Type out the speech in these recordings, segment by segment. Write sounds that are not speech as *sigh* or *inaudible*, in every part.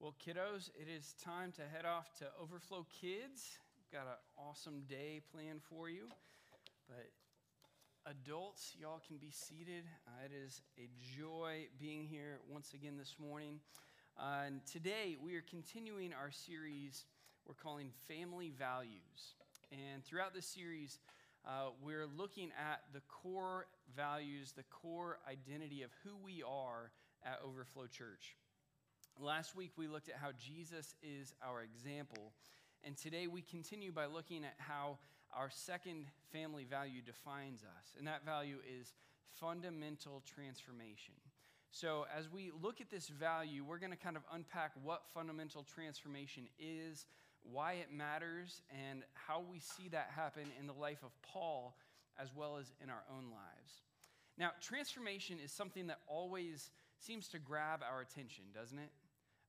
Well, kiddos, it is time to head off to Overflow Kids. We've got an awesome day planned for you. But adults, y'all can be seated. Uh, it is a joy being here once again this morning. Uh, and today we are continuing our series we're calling Family Values. And throughout this series, uh, we're looking at the core values, the core identity of who we are at Overflow Church. Last week, we looked at how Jesus is our example. And today, we continue by looking at how our second family value defines us. And that value is fundamental transformation. So, as we look at this value, we're going to kind of unpack what fundamental transformation is, why it matters, and how we see that happen in the life of Paul as well as in our own lives. Now, transformation is something that always seems to grab our attention, doesn't it?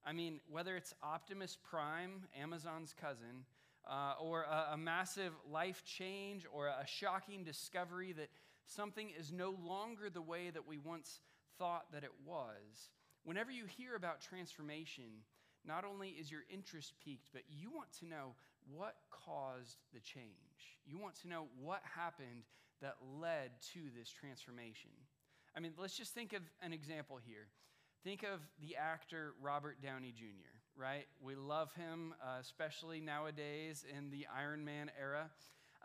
I mean, whether it's Optimus Prime, Amazon's cousin, uh, or a, a massive life change, or a shocking discovery that something is no longer the way that we once thought that it was, whenever you hear about transformation, not only is your interest piqued, but you want to know what caused the change. You want to know what happened that led to this transformation. I mean, let's just think of an example here. Think of the actor Robert Downey Jr., right? We love him, uh, especially nowadays in the Iron Man era.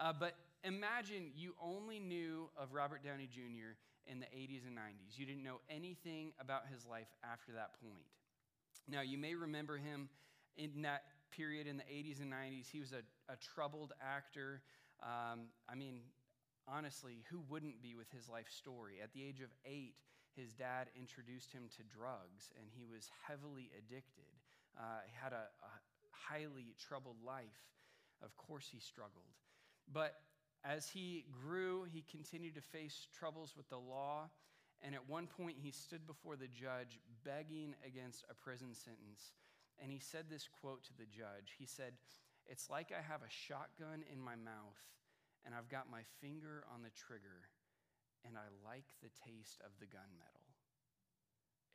Uh, but imagine you only knew of Robert Downey Jr. in the 80s and 90s. You didn't know anything about his life after that point. Now, you may remember him in that period in the 80s and 90s. He was a, a troubled actor. Um, I mean, honestly, who wouldn't be with his life story? At the age of eight, his dad introduced him to drugs, and he was heavily addicted. Uh, he had a, a highly troubled life. Of course, he struggled. But as he grew, he continued to face troubles with the law. And at one point, he stood before the judge begging against a prison sentence. And he said this quote to the judge He said, It's like I have a shotgun in my mouth, and I've got my finger on the trigger, and I like the taste of the gunmetal.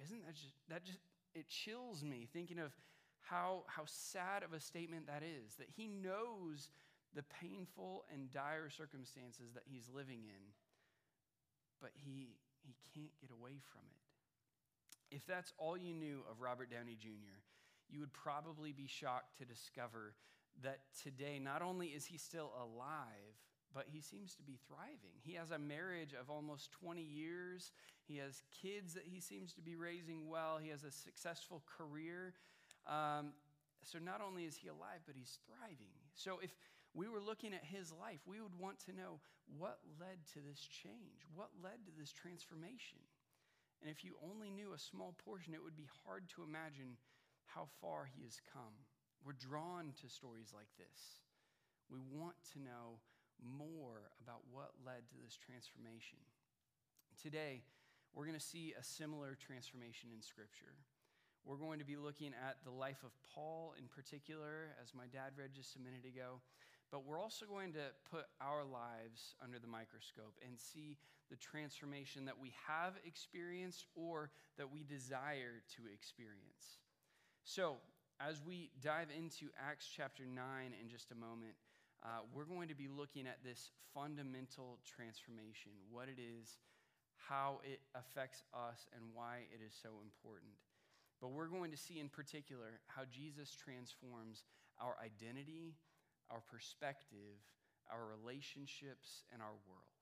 Isn't that just, that just, it chills me thinking of how, how sad of a statement that is, that he knows the painful and dire circumstances that he's living in, but he, he can't get away from it. If that's all you knew of Robert Downey Jr., you would probably be shocked to discover that today, not only is he still alive, but he seems to be thriving. He has a marriage of almost 20 years. He has kids that he seems to be raising well. He has a successful career. Um, so not only is he alive, but he's thriving. So if we were looking at his life, we would want to know what led to this change, what led to this transformation. And if you only knew a small portion, it would be hard to imagine how far he has come. We're drawn to stories like this. We want to know more about what led to this transformation. Today, we're going to see a similar transformation in Scripture. We're going to be looking at the life of Paul in particular, as my dad read just a minute ago. But we're also going to put our lives under the microscope and see the transformation that we have experienced or that we desire to experience. So, as we dive into Acts chapter 9 in just a moment, uh, we're going to be looking at this fundamental transformation, what it is, how it affects us, and why it is so important. But we're going to see in particular how Jesus transforms our identity, our perspective, our relationships, and our world.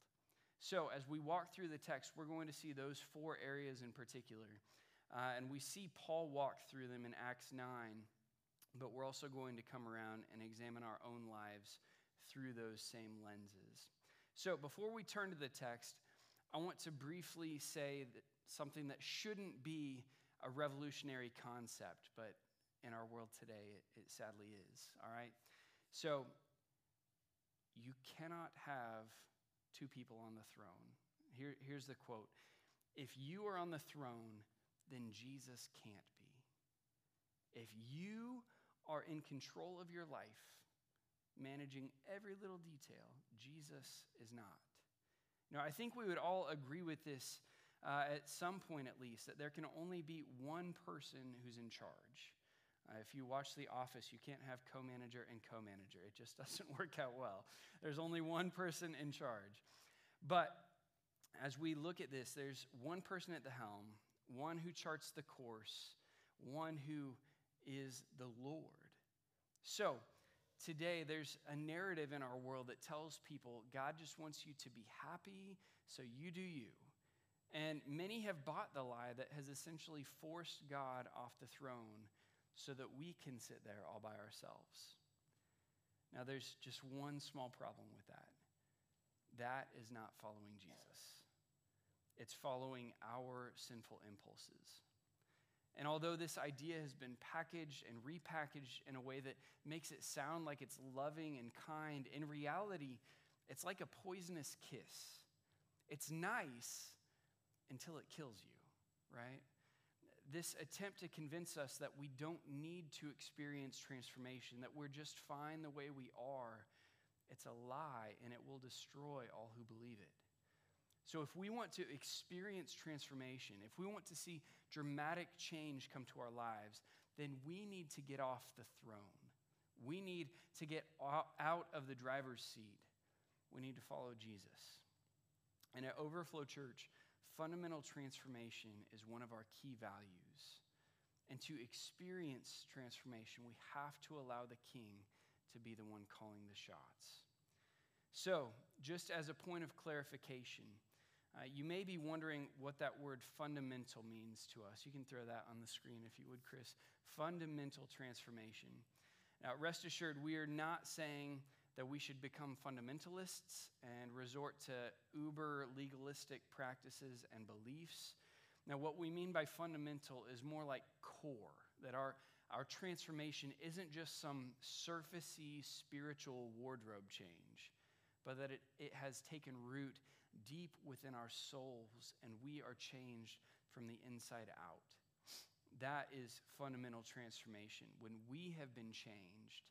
So, as we walk through the text, we're going to see those four areas in particular. Uh, and we see Paul walk through them in Acts 9 but we're also going to come around and examine our own lives through those same lenses. So, before we turn to the text, I want to briefly say that something that shouldn't be a revolutionary concept, but in our world today, it, sadly is. All right? So, you cannot have two people on the throne. Here, here's the quote If you are on the throne, then Jesus can't be. If you are in control of your life, managing every little detail. Jesus is not. Now, I think we would all agree with this uh, at some point at least that there can only be one person who's in charge. Uh, if you watch The Office, you can't have co manager and co manager. It just *laughs* doesn't work out well. There's only one person in charge. But as we look at this, there's one person at the helm, one who charts the course, one who is the Lord. So, today there's a narrative in our world that tells people God just wants you to be happy, so you do you. And many have bought the lie that has essentially forced God off the throne so that we can sit there all by ourselves. Now, there's just one small problem with that that is not following Jesus, it's following our sinful impulses. And although this idea has been packaged and repackaged in a way that makes it sound like it's loving and kind, in reality, it's like a poisonous kiss. It's nice until it kills you, right? This attempt to convince us that we don't need to experience transformation, that we're just fine the way we are, it's a lie and it will destroy all who believe it. So, if we want to experience transformation, if we want to see dramatic change come to our lives, then we need to get off the throne. We need to get out of the driver's seat. We need to follow Jesus. And at Overflow Church, fundamental transformation is one of our key values. And to experience transformation, we have to allow the King to be the one calling the shots. So, just as a point of clarification, uh, you may be wondering what that word fundamental means to us. You can throw that on the screen if you would, Chris. Fundamental transformation. Now, rest assured, we are not saying that we should become fundamentalists and resort to uber legalistic practices and beliefs. Now, what we mean by fundamental is more like core, that our, our transformation isn't just some surfacey spiritual wardrobe change, but that it, it has taken root deep within our souls, and we are changed from the inside out. That is fundamental transformation. When we have been changed,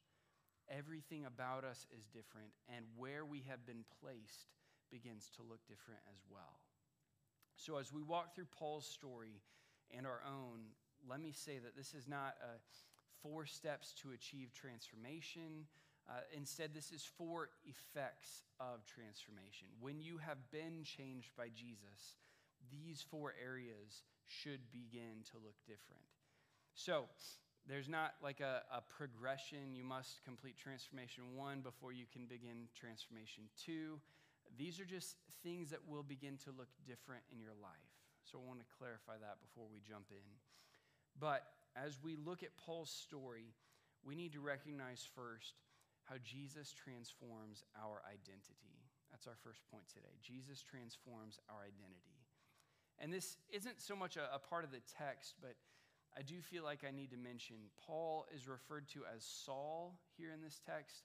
everything about us is different, and where we have been placed begins to look different as well. So, as we walk through Paul's story and our own, let me say that this is not a four steps to achieve transformation. Uh, instead, this is four effects of transformation. When you have been changed by Jesus, these four areas should begin to look different. So, there's not like a, a, progression. You must complete transformation one before you can begin transformation two. These are just things that will begin to look different in your life. So I want to clarify that before we jump in. But as we look at Paul's story, we need to recognize first how Jesus transforms our identity. That's our first point today. Jesus transforms our identity. And this isn't so much a, a, part of the text, but I do feel like I need to mention Paul is referred to as Saul here in this text.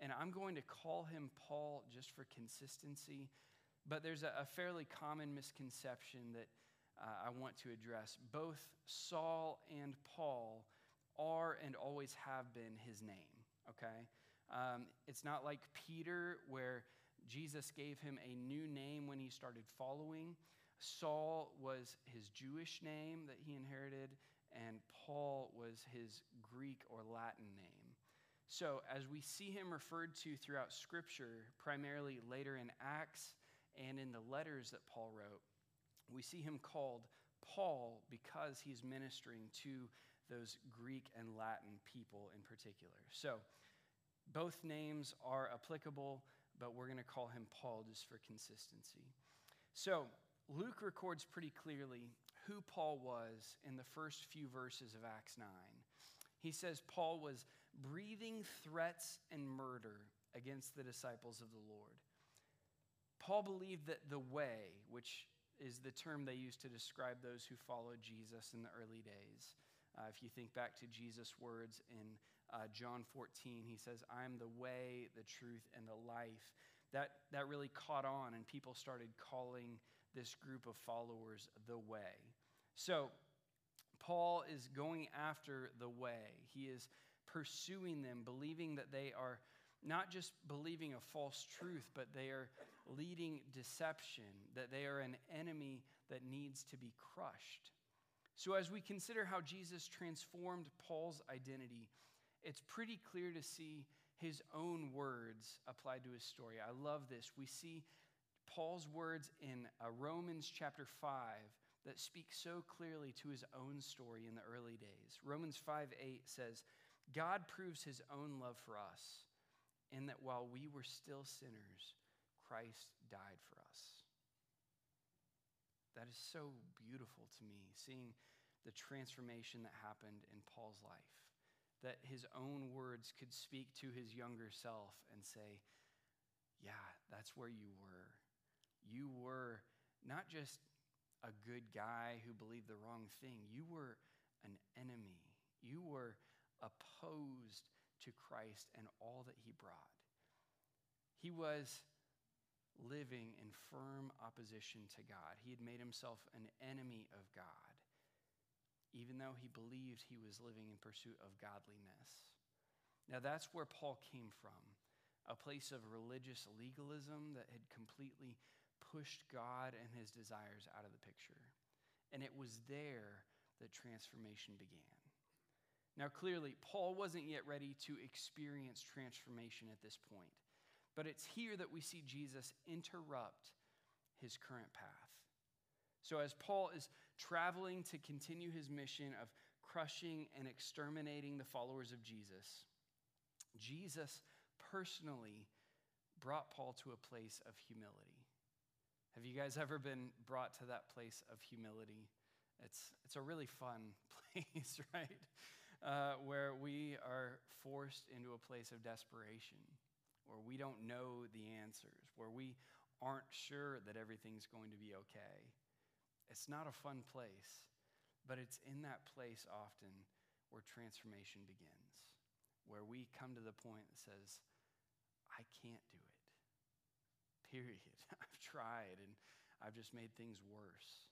And I'm going to call him Paul just for consistency. But there's a, a fairly common misconception that uh, I want to address. Both Saul and Paul are and always have been his name, okay? Um, it's not like Peter, where Jesus gave him a new name when he started following. Saul was his Jewish name that he inherited, and Paul was his Greek or Latin name. So, as we see him referred to throughout Scripture, primarily later in Acts and in the letters that Paul wrote, we see him called Paul because he's ministering to those Greek and Latin people in particular. So, both names are applicable, but we're going to call him Paul just for consistency. So, Luke records pretty clearly who Paul was in the first few verses of Acts 9. He says Paul was breathing threats and murder against the disciples of the Lord. Paul believed that the way, which is the term they used to describe those who followed Jesus in the early days, uh, if you think back to Jesus' words in uh, John 14, he says, I'm the way, the truth, and the life. That, that really caught on, and people started calling this group of followers the way. So, Paul is going after the way. He is pursuing them, believing that they are not just believing a false truth, but they are leading deception, that they are an enemy that needs to be crushed. So, as we consider how Jesus transformed Paul's identity, it's pretty clear to see his own words applied to his story. I love this. We see Paul's words in uh, Romans chapter 5 that speak so clearly to his own story in the early days. Romans 5 8 says, God proves his own love for us in that while we were still sinners, Christ died for us. That is so beautiful to me, seeing the transformation that happened in Paul's life. That his own words could speak to his younger self and say, Yeah, that's where you were. You were not just a good guy who believed the wrong thing, you were an enemy. You were opposed to Christ and all that he brought. He was living in firm opposition to God. He had made himself an enemy of God, even though he believed he was living in pursuit of godliness. Now, that's where Paul came from a place of religious legalism that had completely pushed God and his desires out of the picture. And it was there that transformation began. Now, clearly, Paul wasn't yet ready to experience transformation at this point, but it's here that we see Jesus interrupt his current path. So, as Paul is traveling to continue his mission of crushing and exterminating the followers of Jesus, Jesus personally brought Paul to a place of humility. Have you guys ever been brought to that place of humility? It's, it's a really fun *laughs* place, right? Uh, where we are forced into a place of desperation, where we don't know the answers, where we aren't sure that everything's going to be okay. It's not a fun place, but it's in that place often where transformation begins, where we come to the point that says, I can't do it. Period. *laughs* I've tried and I've just made things worse.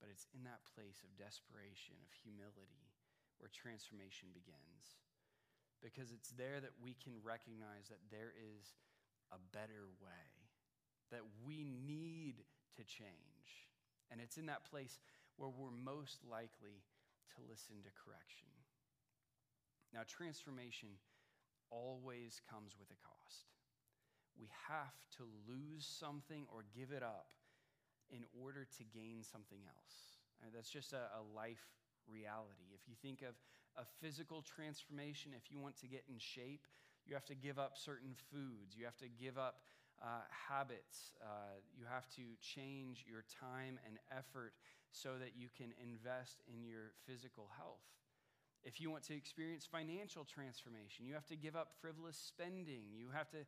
But it's in that place of desperation, of humility, where transformation begins. Because it's there that we can recognize that there is a better way, that we need to change. And it's in that place where we're most likely to listen to correction. Now, transformation always comes with a cost we have to lose something or give it up in order to gain something else. That's just a, a life reality. If you think of a physical transformation, if you want to get in shape, you have to give up certain foods, you have to give up uh, habits, uh, you have to change your time and effort so that you can invest in your physical health. If you want to experience financial transformation, you have to give up frivolous spending. You have to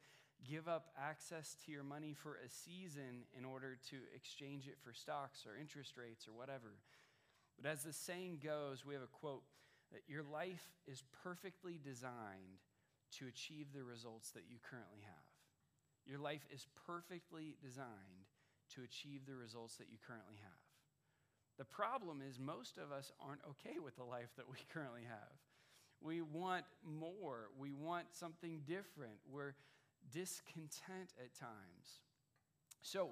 give up access to your money for a season in order to exchange it for stocks or interest rates or whatever. But as the saying goes, we have a quote that your life is perfectly designed to achieve the results that you currently have. Your life is perfectly designed to achieve the results that you currently have. The problem is, most of us aren't okay with the life that we *laughs* currently have. We want more. We want something different. We're discontent at times. So,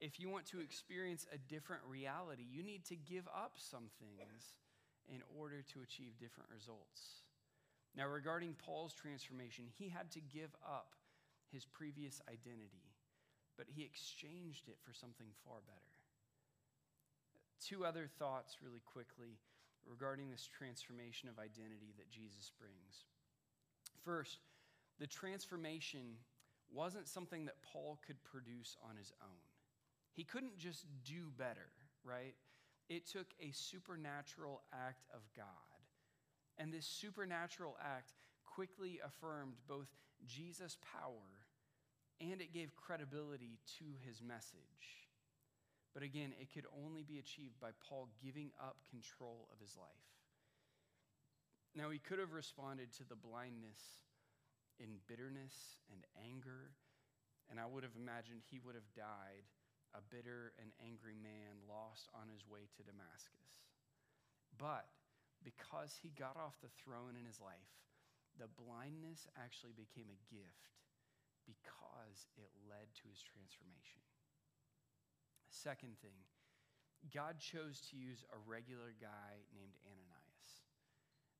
if you want to experience a different reality, you need to give up some things in order to achieve different results. Now, regarding Paul's transformation, he had to give up his previous identity, but he exchanged it for something far better. Two other thoughts, really quickly, regarding this transformation of identity that Jesus brings. First, the transformation wasn't something that Paul could produce on his own. He couldn't just do better, right? It took a supernatural act of God. And this supernatural act quickly affirmed both Jesus' power and it gave credibility to his message. But again, it could only be achieved by Paul giving up control of his life. Now, he could have responded to the blindness in bitterness and anger. And I would have imagined he would have died a bitter and angry man lost on his way to Damascus. But because he got off the throne in his life, the blindness actually became a gift because it led to his transformation. Second thing, God chose to use a regular guy named Ananias.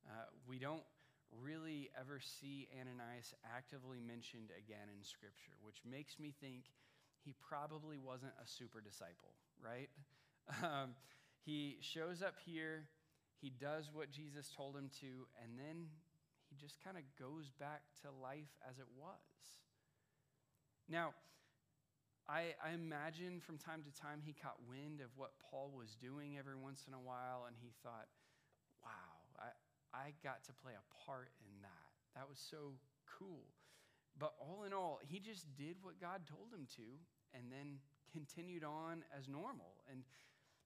Uh, we don't really ever see Ananias actively mentioned again in Scripture, which makes me think he probably wasn't a super disciple, right? *laughs* Um, he shows up here, he does what Jesus told him to, and then he just kind of goes back to life as it was. Now, I, I, imagine from time to time he caught wind of what Paul was doing every once in a while, and he thought, wow, I, I got to play a part in that. That was so cool. But all in all, he just did what God told him to and then continued on as normal. And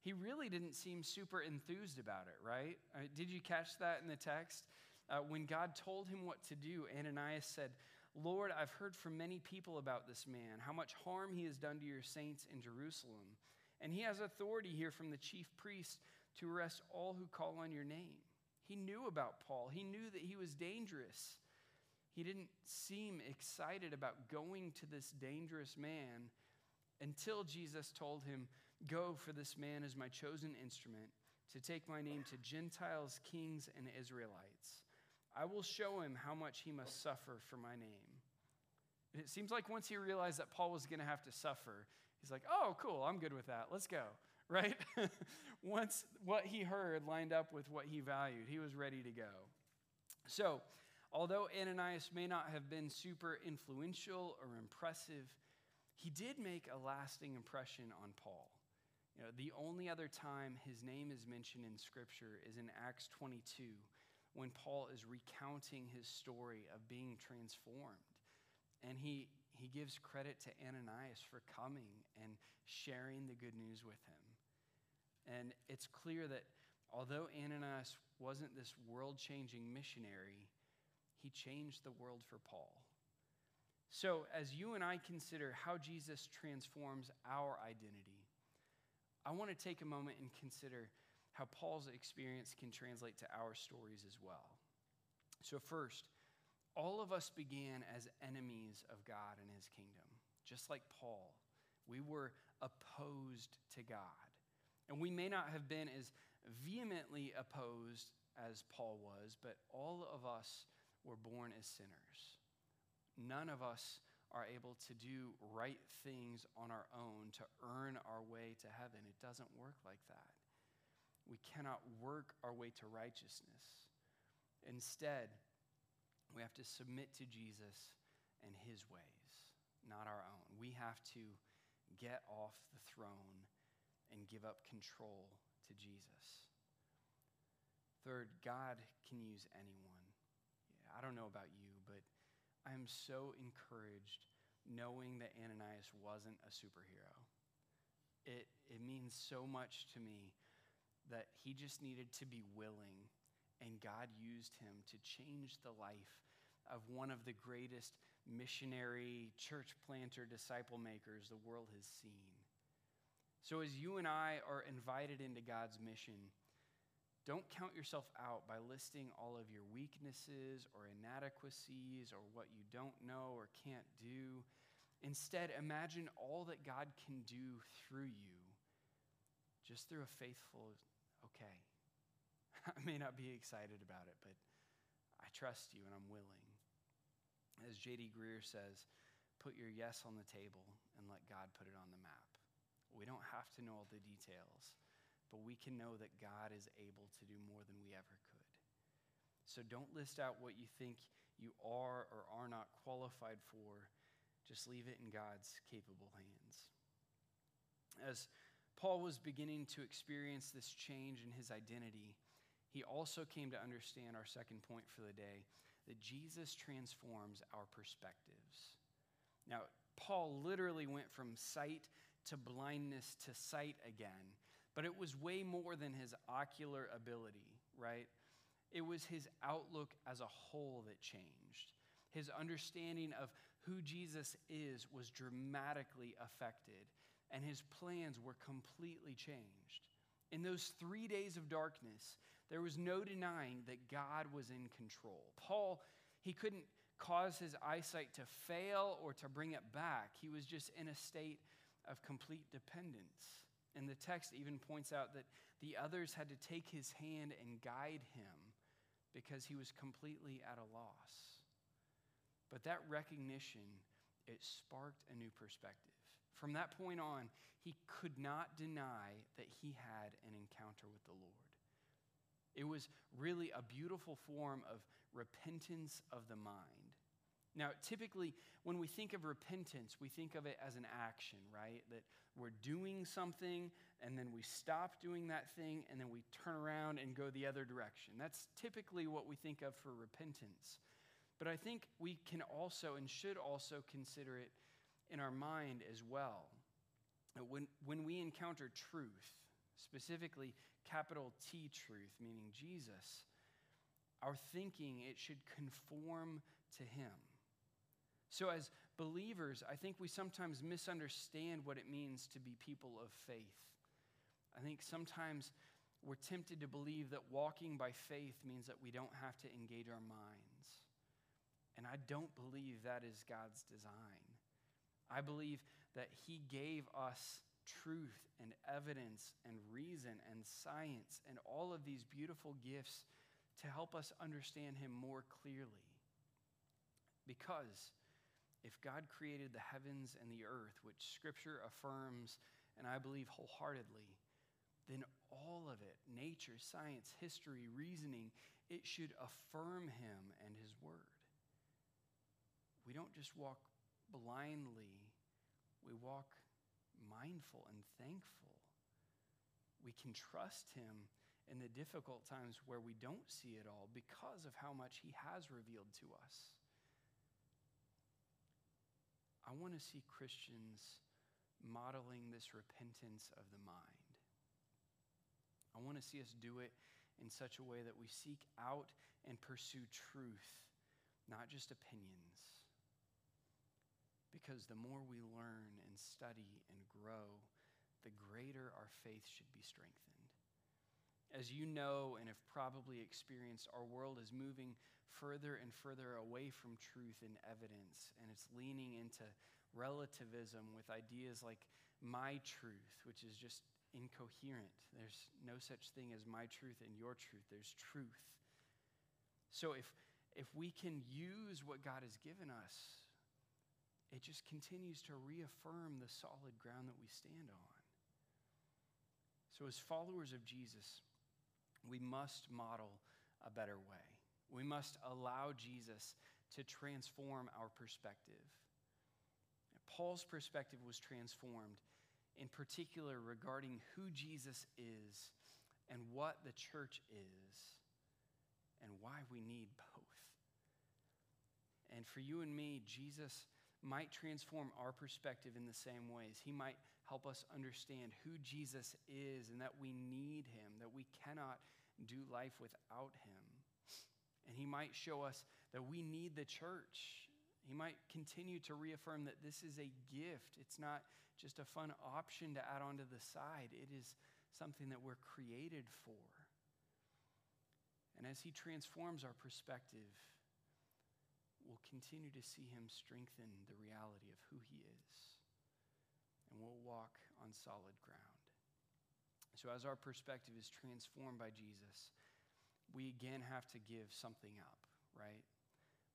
he really didn't seem super enthused about it, right? Uh, did you catch that in the text? Uh, when God told him what to do, Ananias said, Lord, I've heard from many people about this man, how much harm he has done to your saints in Jerusalem. And he has authority here from the chief priest to arrest all who call on your name. He knew about Paul, he knew that he was dangerous. He didn't seem excited about going to this dangerous man until Jesus told him, Go, for this man is my chosen instrument to take my name to Gentiles, kings, and Israelites. I will show him how much he must suffer for my name. it seems like once he realized that Paul was going to have to suffer, he's like, oh, cool, I'm good with that. Let's go, *laughs* right? *laughs* once what he heard lined up with what he valued, he was ready to go. So, although Ananias may not have been super influential or impressive, he did make a lasting impression on Paul. You know, the only other time his name is mentioned in Scripture is in Acts 22 when Paul is recounting his story of being transformed. And he, he gives credit to Ananias for coming and sharing the good news with him. And it's clear that although Ananias wasn't this world changing missionary, he changed the world for Paul. So, as you and I consider how Jesus transforms our identity, I want to take a moment and consider how Paul's experience can translate to our stories as well. So, first, all of us began as enemies of God and his kingdom, just like Paul. We were opposed to God. And we may not have been as vehemently opposed as Paul was, but all of us were born as sinners. None of us are able to do right things on our own to earn our way to heaven. It doesn't work like that. We cannot work our way to righteousness. Instead, we have to submit to Jesus and his ways, not our own. We have to get off the throne and give up control to Jesus. Third, God can use anyone. I don't know about you, but I am so encouraged knowing that Ananias wasn't a superhero. It, it means so much to me that he just needed to be willing, and God used him to change the life of one of the greatest missionary, church planter, disciple makers the world has seen. So, as you and I are invited into God's mission, don't count yourself out by listing all of your weaknesses or inadequacies or what you don't know or can't do. Instead, imagine all that God can do through you just through a faithful okay. *laughs* I may not be excited about it, but I trust you and I'm willing. As J.D. Greear says, put your yes on the table and let God put it on the map. We don't have to know all the details, but we can know that God is able to do more than we ever could. So don't list out what you think you are or are not qualified for. Just leave it in God's capable hands. As Paul was beginning to experience this change in his identity, he also came to understand our second point for the day that Jesus transforms our perspectives. Now, Paul literally went from sight to blindness to sight again, but it was way more than his ocular ability, right? It was his outlook as a whole that changed. His understanding of who Jesus is was dramatically affected and his plans were completely changed. In those three days of darkness, there was no denying that God was in control. Paul, he couldn't cause his eyesight to fail or to bring it back. He was just in a state of complete dependence. And the text even points out that the others had to take his hand and guide him because he was completely at a loss. But that recognition, it sparked a new perspective. From that point on, he could not deny that he had an encounter with the Lord. It was really a beautiful form of repentance of the mind. Now, typically, when we think of repentance, we think of it as an action, right? That we're doing something and then we stop doing that thing and then we turn around and go the other direction. That's typically what we think of for repentance. But I think we can also and should also consider it in our mind as well. When, when we encounter truth, specifically capital T truth, meaning Jesus, our thinking, it should conform to Him. So, as believers, I think we sometimes misunderstand what it means to be people of faith. I think sometimes we're tempted to believe that walking by faith means that we don't have to engage our minds. And I don't believe that is God's design. I believe that He gave us truth and evidence and reason and science and all of these beautiful gifts to help us understand Him more clearly. Because if God created the heavens and the earth, which Scripture affirms and I believe wholeheartedly, then all of it nature, science, history, reasoning it should affirm Him and His Word. We don't just walk blindly, we walk mindful and thankful. We can trust Him in the difficult times where we don't see it all because of how much He has revealed to us. I want to see Christians modeling this repentance of the mind. I want to see us do it in such a way that we seek out and pursue truth, not just opinions. Because the more we learn and study and grow, the greater our faith should be strengthened. As you know and have probably experienced, our world is moving further and further away from truth and evidence, and it's leaning into relativism with ideas like my truth, which is just incoherent. There's no such thing as my truth and your truth, there's truth. So if, if we can use what God has given us, it just continues to reaffirm the solid ground that we stand on. So, as followers of Jesus, we must model a better way. We must allow Jesus to transform our perspective. Paul's perspective was transformed, in particular regarding who Jesus is and what the church is and why we need both. And for you and me, Jesus might transform our perspective in the same ways. He might help us understand who Jesus is and that we need him, that we cannot do life without him. And he might show us that we need the church. He might continue to reaffirm that this is a gift. It's not just a fun option to add on to the side, it is something that we're created for. And as he transforms our perspective, we'll continue to see him strengthen the reality of who he is. And we'll walk on solid ground. So, as our perspective is transformed by Jesus, we again have to give something up, right?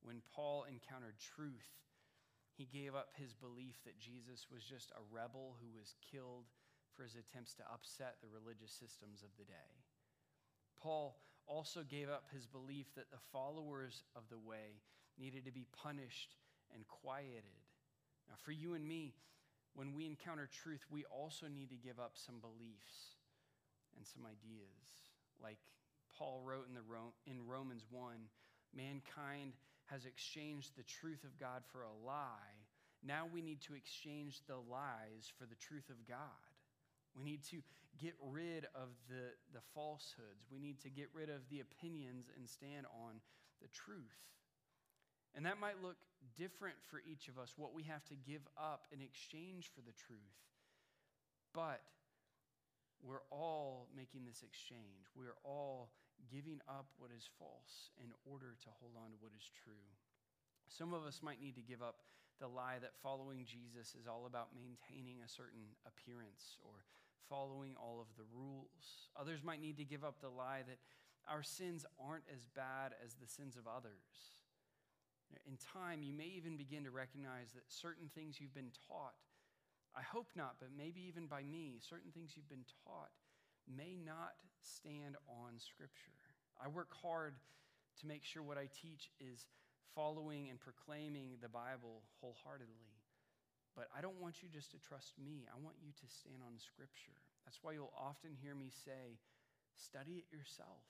When Paul encountered truth, he gave up his belief that Jesus was just a rebel who was killed for his attempts to upset the religious systems of the day. Paul also gave up his belief that the followers of the way needed to be punished and quieted. Now, for you and me, when we encounter truth, we also need to give up some beliefs and some ideas, like Paul wrote in, the Ro- in Romans 1 mankind has exchanged the truth of God for a lie. Now we need to exchange the lies for the truth of God. We need to get rid of the, the falsehoods. We need to get rid of the opinions and stand on the truth. And that might look different for each of us, what we have to give up in exchange for the truth. But we're all making this exchange. We're all giving up what is false in order to hold on to what is true. Some of us might need to give up the lie that following Jesus is all about maintaining a certain appearance or following all of the rules. Others might need to give up the lie that our sins aren't as bad as the sins of others. In time, you may even begin to recognize that certain things you've been taught, I hope not, but maybe even by me, certain things you've been taught may not stand on Scripture. I work hard to make sure what I teach is following and proclaiming the Bible wholeheartedly. But I don't want you just to trust me. I want you to stand on Scripture. That's why you'll often hear me say, study it yourself.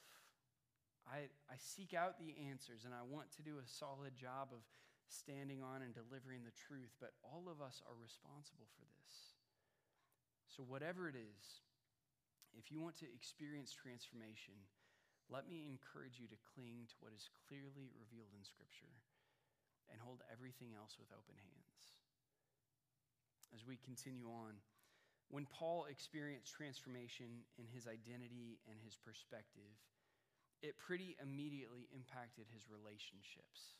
I, I seek out the answers and I want to do a solid job of standing on and delivering the truth, but all of us are responsible for this. So, whatever it is, if you want to experience transformation, let me encourage you to cling to what is clearly revealed in Scripture and hold everything else with open hands. As we continue on, when Paul experienced transformation in his identity and his perspective, it pretty immediately impacted his relationships.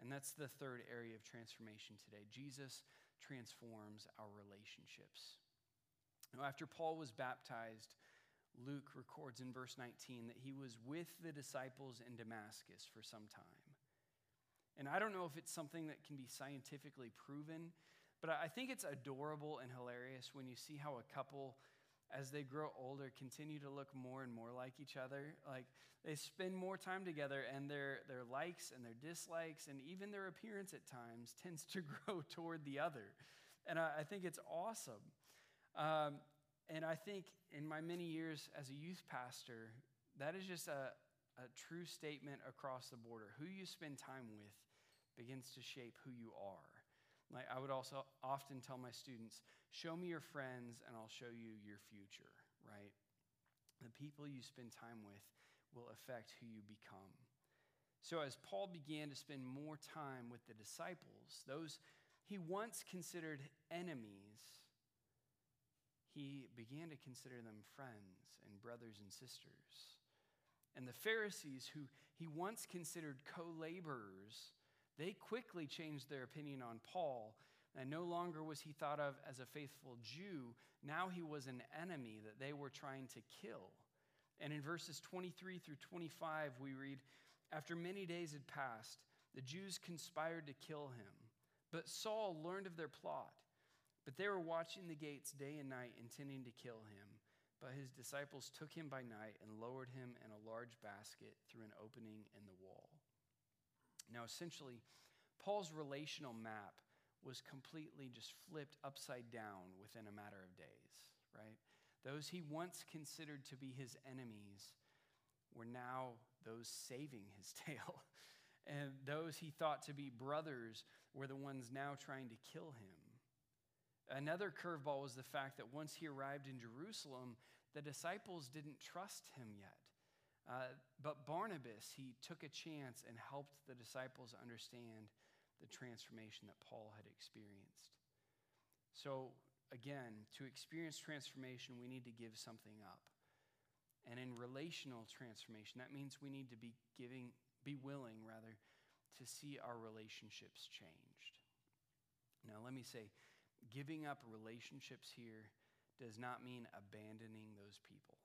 And that's the third area of transformation today. Jesus transforms our relationships. Now, after Paul was baptized, Luke records in verse 19 that he was with the disciples in Damascus for some time. And I don't know if it's something that can be scientifically proven, but I think it's adorable and hilarious when you see how a couple as they grow older, continue to look more and more like each other. Like they spend more time together, and their, their likes and their dislikes, and even their appearance at times, *laughs* tends to grow *laughs* toward the other. And I, I think it's awesome. Um, and I think in my many years as a youth pastor, that is just a, a true statement across the border. Who you spend time with begins to shape who you are. Like I would also often tell my students, show me your friends and I'll show you your future, right? The people you spend time with will affect who you become. So as Paul began to spend more time with the disciples, those he once considered enemies, he began to consider them friends and brothers and sisters. And the Pharisees, who he once considered co laborers, they quickly changed their opinion on Paul. And no longer was he thought of as a faithful Jew. Now he was an enemy that they were trying to kill. And in verses 23 through 25, we read After many days had passed, the Jews conspired to kill him. But Saul learned of their plot. But they were watching the gates day and night, intending to kill him. But his disciples took him by night and lowered him in a large basket through an opening in the wall. Now, essentially, Paul's relational map was completely just flipped upside down within a matter of days, right? Those he once considered to be his enemies were now those saving his *laughs* tail. and those he thought to be brothers were the ones now trying to kill him. Another curveball was the fact that once he arrived in Jerusalem, the disciples didn't trust him yet. Uh, but Barnabas, he took a chance and helped the disciples understand the transformation that Paul had experienced. So, again, to experience transformation, we need to give something up. And in relational transformation, that means we need to be giving, be willing, rather, to see our relationships changed. Now, let me say, giving up relationships here does not mean abandoning those people.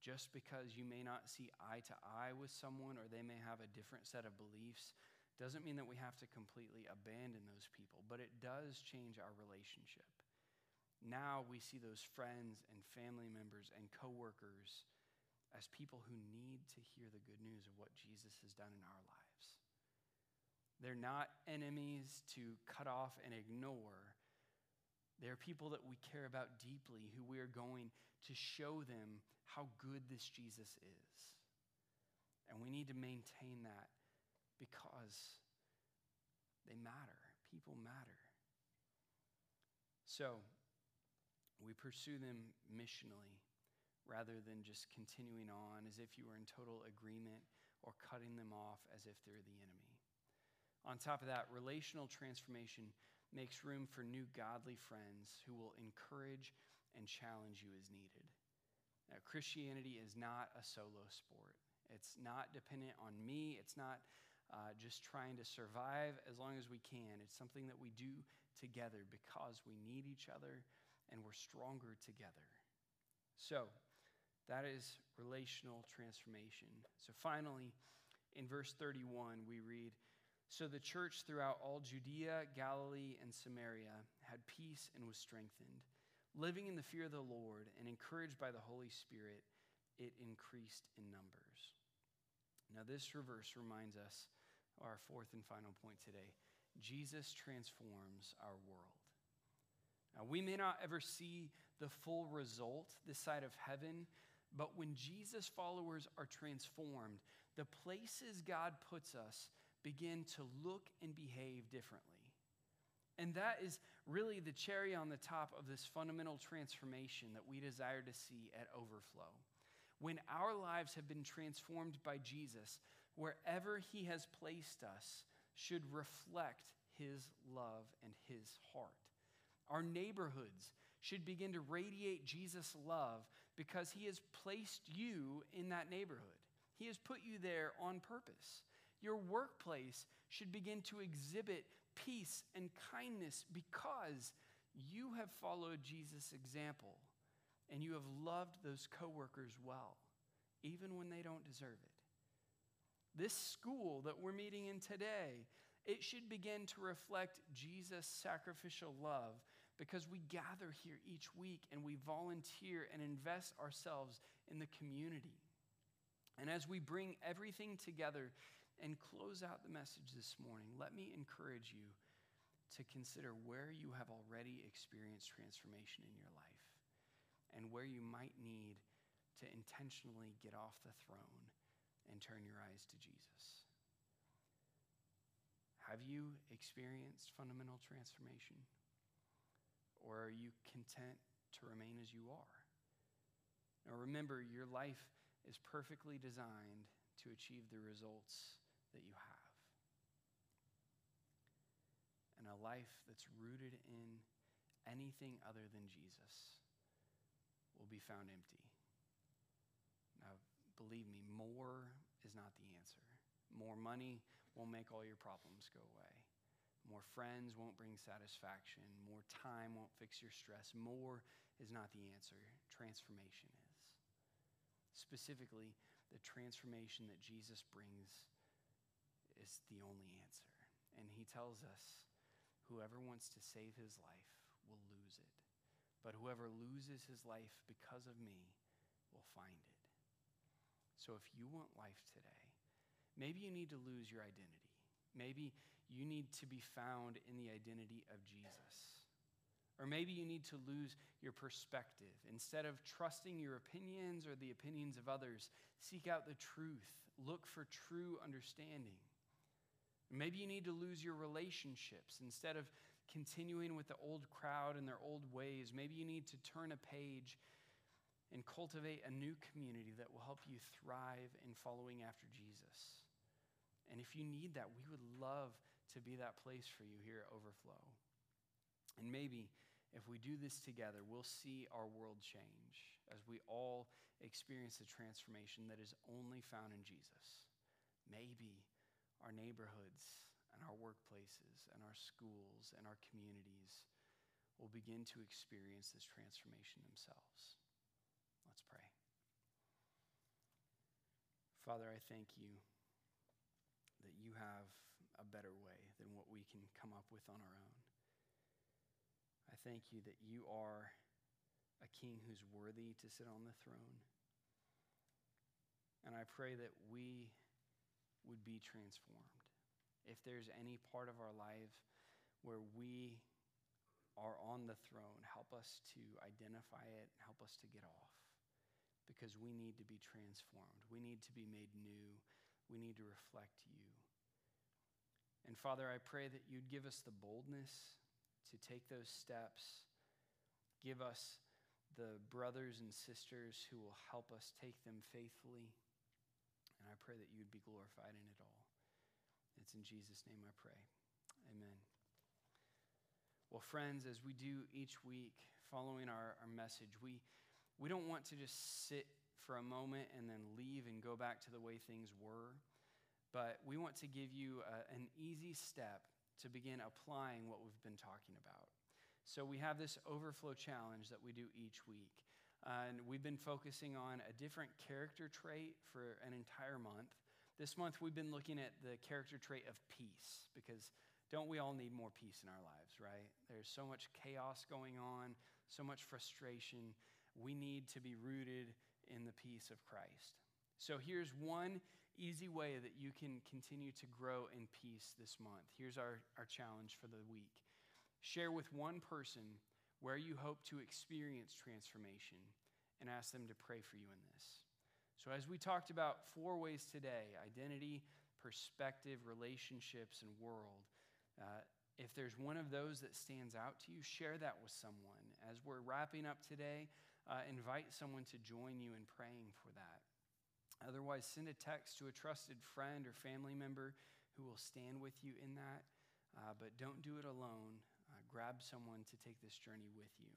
Just because you may not see eye to eye with someone or they may have a different set of beliefs doesn't mean that we have to completely abandon those people, but it does change our relationship. Now we see those friends and family members and coworkers as people who need to hear the good news of what Jesus has done in our lives. They're not enemies to cut off and ignore. They're people that we care about deeply, who we are going to show them how good this Jesus is. And we need to maintain that because they matter. People matter. So, we pursue them missionally rather than just continuing on as if you were in total agreement or cutting them off as if they're the enemy. On top of that, relational transformation makes room for new godly friends who will encourage and challenge you as needed. Now, Christianity is not a solo sport. It's not dependent on me. It's not uh, just trying to survive as long as we can. It's something that we do together because we need each other and we're stronger together. So, that is relational transformation. So, finally, in verse 31, we read So the church throughout all Judea, Galilee, and Samaria had peace and was strengthened. Living in the fear of the Lord and encouraged by the Holy Spirit, it increased in numbers. Now, this reverse reminds us our fourth and final point today Jesus transforms our world. Now, we may not ever see the full result this side of heaven, but when Jesus followers are transformed, the places God puts us begin to look and behave differently. And that is really the cherry on the top of this fundamental transformation that we desire to see at Overflow. When our lives have been transformed by Jesus, wherever he has placed us should reflect his love and his heart. Our neighborhoods should begin to radiate Jesus' love because he has placed you in that neighborhood. He has put you there on purpose. Your workplace should begin to exhibit peace and kindness because you have followed Jesus' example and you have loved those coworkers well, even when they don't deserve it. This school that we're meeting in today, it should begin to reflect Jesus' sacrificial love because we gather here each week and we volunteer and invest ourselves in the community. And as we bring everything together and close out the message this morning, let me encourage you to consider where you have already experienced transformation in your life and where you might need to intentionally get off the throne and turn your eyes to Jesus. Have you experienced fundamental transformation? Or are you content to remain as you are? Now remember, your life is perfectly designed to achieve the results that you have. And a life that's rooted in anything other than Jesus will be found empty. Now, believe me, more is not the answer. More money won't make all your problems go away. More friends won't bring satisfaction. More time won't fix your stress. More is not the answer. Transformation is specifically the transformation that Jesus brings is the only answer. And he tells us whoever wants to save his life will lose it. But whoever loses his life because of me will find it. So if you want life today, maybe you need to lose your identity. Maybe you need to be found in the identity of Jesus. Or maybe you need to lose your perspective. Instead of trusting your opinions or the opinions of others, seek out the truth. Look for true understanding. Maybe you need to lose your relationships. Instead of continuing with the old crowd and their old ways, maybe you need to turn a page and cultivate a new community that will help you thrive in following after Jesus. And if you need that, we would love to be that place for you here at Overflow. And maybe if we do this together, we'll see our world change as we all experience the transformation that is only found in Jesus. Maybe our neighborhoods and our workplaces and our schools and our communities will begin to experience this transformation themselves. Let's pray. Father, I thank you that you have a better way than what we can come up with on our own I thank you that you are a king who's worthy to sit on the throne. And I pray that we would be transformed. If there's any part of our life where we are on the throne, help us to identify it, help us to get off. Because we need to be transformed. We need to be made new. We need to reflect you. And Father, I pray that you'd give us the boldness to take those steps. Give us the brothers and sisters who will help us take them faithfully. I pray that you would be glorified in it all. It's in Jesus' name I pray. Amen. Well, friends, as we do each week following our, our message, we, we don't want to just sit for a moment and then leave and go back to the way things were, but we want to give you a, an easy step to begin applying what we've been talking about. So we have this overflow challenge that we do each week. Uh, and we've been focusing on a different character trait for an entire month. This month, we've been looking at the character trait of peace because don't we all need more peace in our lives, right? There's so much chaos going on, so much frustration. We need to be rooted in the peace of Christ. So here's one easy way that you can continue to grow in peace this month. Here's our, our challenge for the week share with one person where you hope to experience transformation and ask them to pray for you in this. So, as we talked about four ways today identity, perspective, relationships, and world uh, if there's one of those that stands out to you, share that with someone. As we're wrapping up today, uh, invite someone to join you in praying for that. Otherwise, send a text to a trusted friend or family member who will stand with you in that. Uh, but don't do it alone. Grab someone to take this journey with you.